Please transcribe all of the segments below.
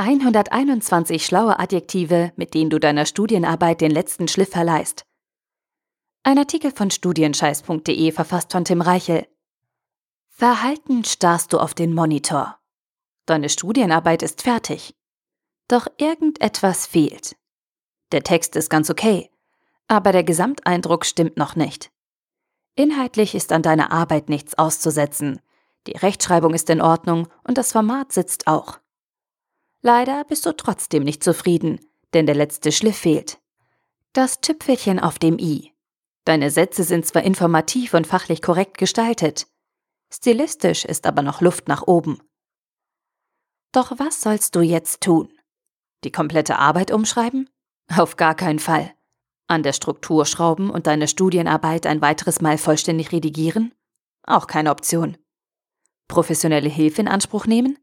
121 schlaue Adjektive, mit denen du deiner Studienarbeit den letzten Schliff verleihst. Ein Artikel von studienscheiß.de verfasst von Tim Reichel. Verhalten starrst du auf den Monitor. Deine Studienarbeit ist fertig. Doch irgendetwas fehlt. Der Text ist ganz okay, aber der Gesamteindruck stimmt noch nicht. Inhaltlich ist an deiner Arbeit nichts auszusetzen. Die Rechtschreibung ist in Ordnung und das Format sitzt auch. Leider bist du trotzdem nicht zufrieden, denn der letzte Schliff fehlt. Das Tüpfelchen auf dem i. Deine Sätze sind zwar informativ und fachlich korrekt gestaltet, stilistisch ist aber noch Luft nach oben. Doch was sollst du jetzt tun? Die komplette Arbeit umschreiben? Auf gar keinen Fall. An der Struktur schrauben und deine Studienarbeit ein weiteres Mal vollständig redigieren? Auch keine Option. Professionelle Hilfe in Anspruch nehmen?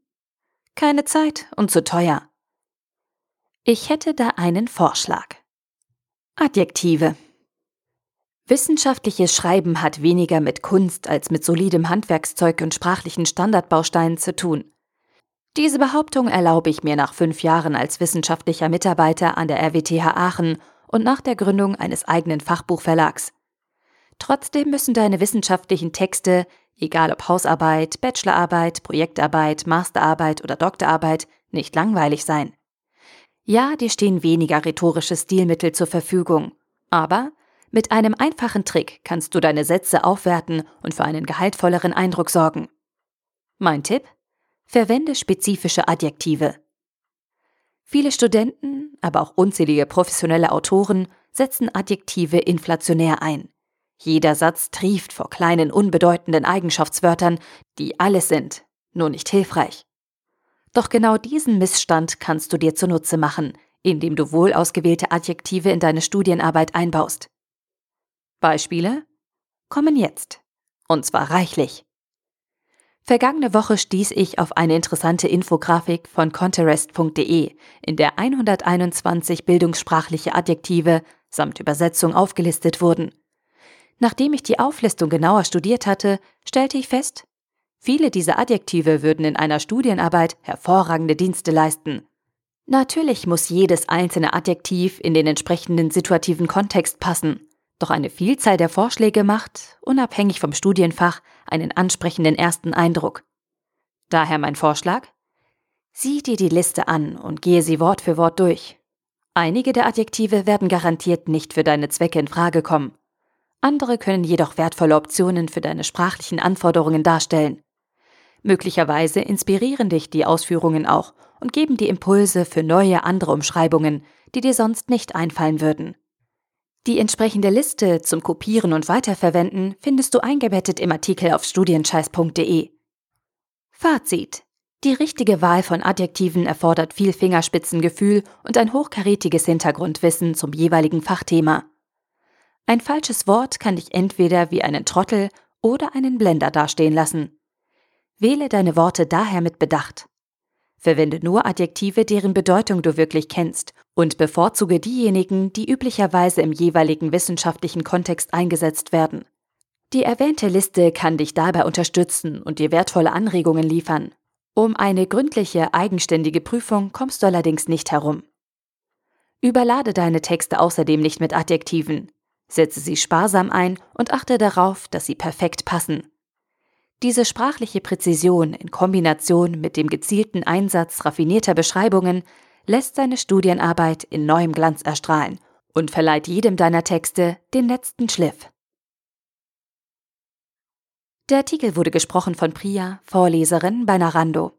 Keine Zeit und zu teuer. Ich hätte da einen Vorschlag. Adjektive. Wissenschaftliches Schreiben hat weniger mit Kunst als mit solidem Handwerkszeug und sprachlichen Standardbausteinen zu tun. Diese Behauptung erlaube ich mir nach fünf Jahren als wissenschaftlicher Mitarbeiter an der RWTH Aachen und nach der Gründung eines eigenen Fachbuchverlags. Trotzdem müssen deine wissenschaftlichen Texte egal ob Hausarbeit, Bachelorarbeit, Projektarbeit, Masterarbeit oder Doktorarbeit, nicht langweilig sein. Ja, dir stehen weniger rhetorische Stilmittel zur Verfügung, aber mit einem einfachen Trick kannst du deine Sätze aufwerten und für einen gehaltvolleren Eindruck sorgen. Mein Tipp? Verwende spezifische Adjektive. Viele Studenten, aber auch unzählige professionelle Autoren setzen Adjektive inflationär ein. Jeder Satz trieft vor kleinen, unbedeutenden Eigenschaftswörtern, die alles sind, nur nicht hilfreich. Doch genau diesen Missstand kannst du dir zunutze machen, indem du wohl ausgewählte Adjektive in deine Studienarbeit einbaust. Beispiele kommen jetzt. Und zwar reichlich. Vergangene Woche stieß ich auf eine interessante Infografik von Conterest.de, in der 121 bildungssprachliche Adjektive samt Übersetzung aufgelistet wurden. Nachdem ich die Auflistung genauer studiert hatte, stellte ich fest, viele dieser Adjektive würden in einer Studienarbeit hervorragende Dienste leisten. Natürlich muss jedes einzelne Adjektiv in den entsprechenden situativen Kontext passen, doch eine Vielzahl der Vorschläge macht, unabhängig vom Studienfach, einen ansprechenden ersten Eindruck. Daher mein Vorschlag? Sieh dir die Liste an und gehe sie Wort für Wort durch. Einige der Adjektive werden garantiert nicht für deine Zwecke in Frage kommen. Andere können jedoch wertvolle Optionen für deine sprachlichen Anforderungen darstellen. Möglicherweise inspirieren dich die Ausführungen auch und geben dir Impulse für neue andere Umschreibungen, die dir sonst nicht einfallen würden. Die entsprechende Liste zum Kopieren und Weiterverwenden findest du eingebettet im Artikel auf studienscheiß.de. Fazit. Die richtige Wahl von Adjektiven erfordert viel Fingerspitzengefühl und ein hochkarätiges Hintergrundwissen zum jeweiligen Fachthema. Ein falsches Wort kann dich entweder wie einen Trottel oder einen Blender dastehen lassen. Wähle deine Worte daher mit Bedacht. Verwende nur Adjektive, deren Bedeutung du wirklich kennst und bevorzuge diejenigen, die üblicherweise im jeweiligen wissenschaftlichen Kontext eingesetzt werden. Die erwähnte Liste kann dich dabei unterstützen und dir wertvolle Anregungen liefern. Um eine gründliche, eigenständige Prüfung kommst du allerdings nicht herum. Überlade deine Texte außerdem nicht mit Adjektiven. Setze sie sparsam ein und achte darauf, dass sie perfekt passen. Diese sprachliche Präzision in Kombination mit dem gezielten Einsatz raffinierter Beschreibungen lässt deine Studienarbeit in neuem Glanz erstrahlen und verleiht jedem deiner Texte den letzten Schliff. Der Artikel wurde gesprochen von Priya, Vorleserin bei Narando.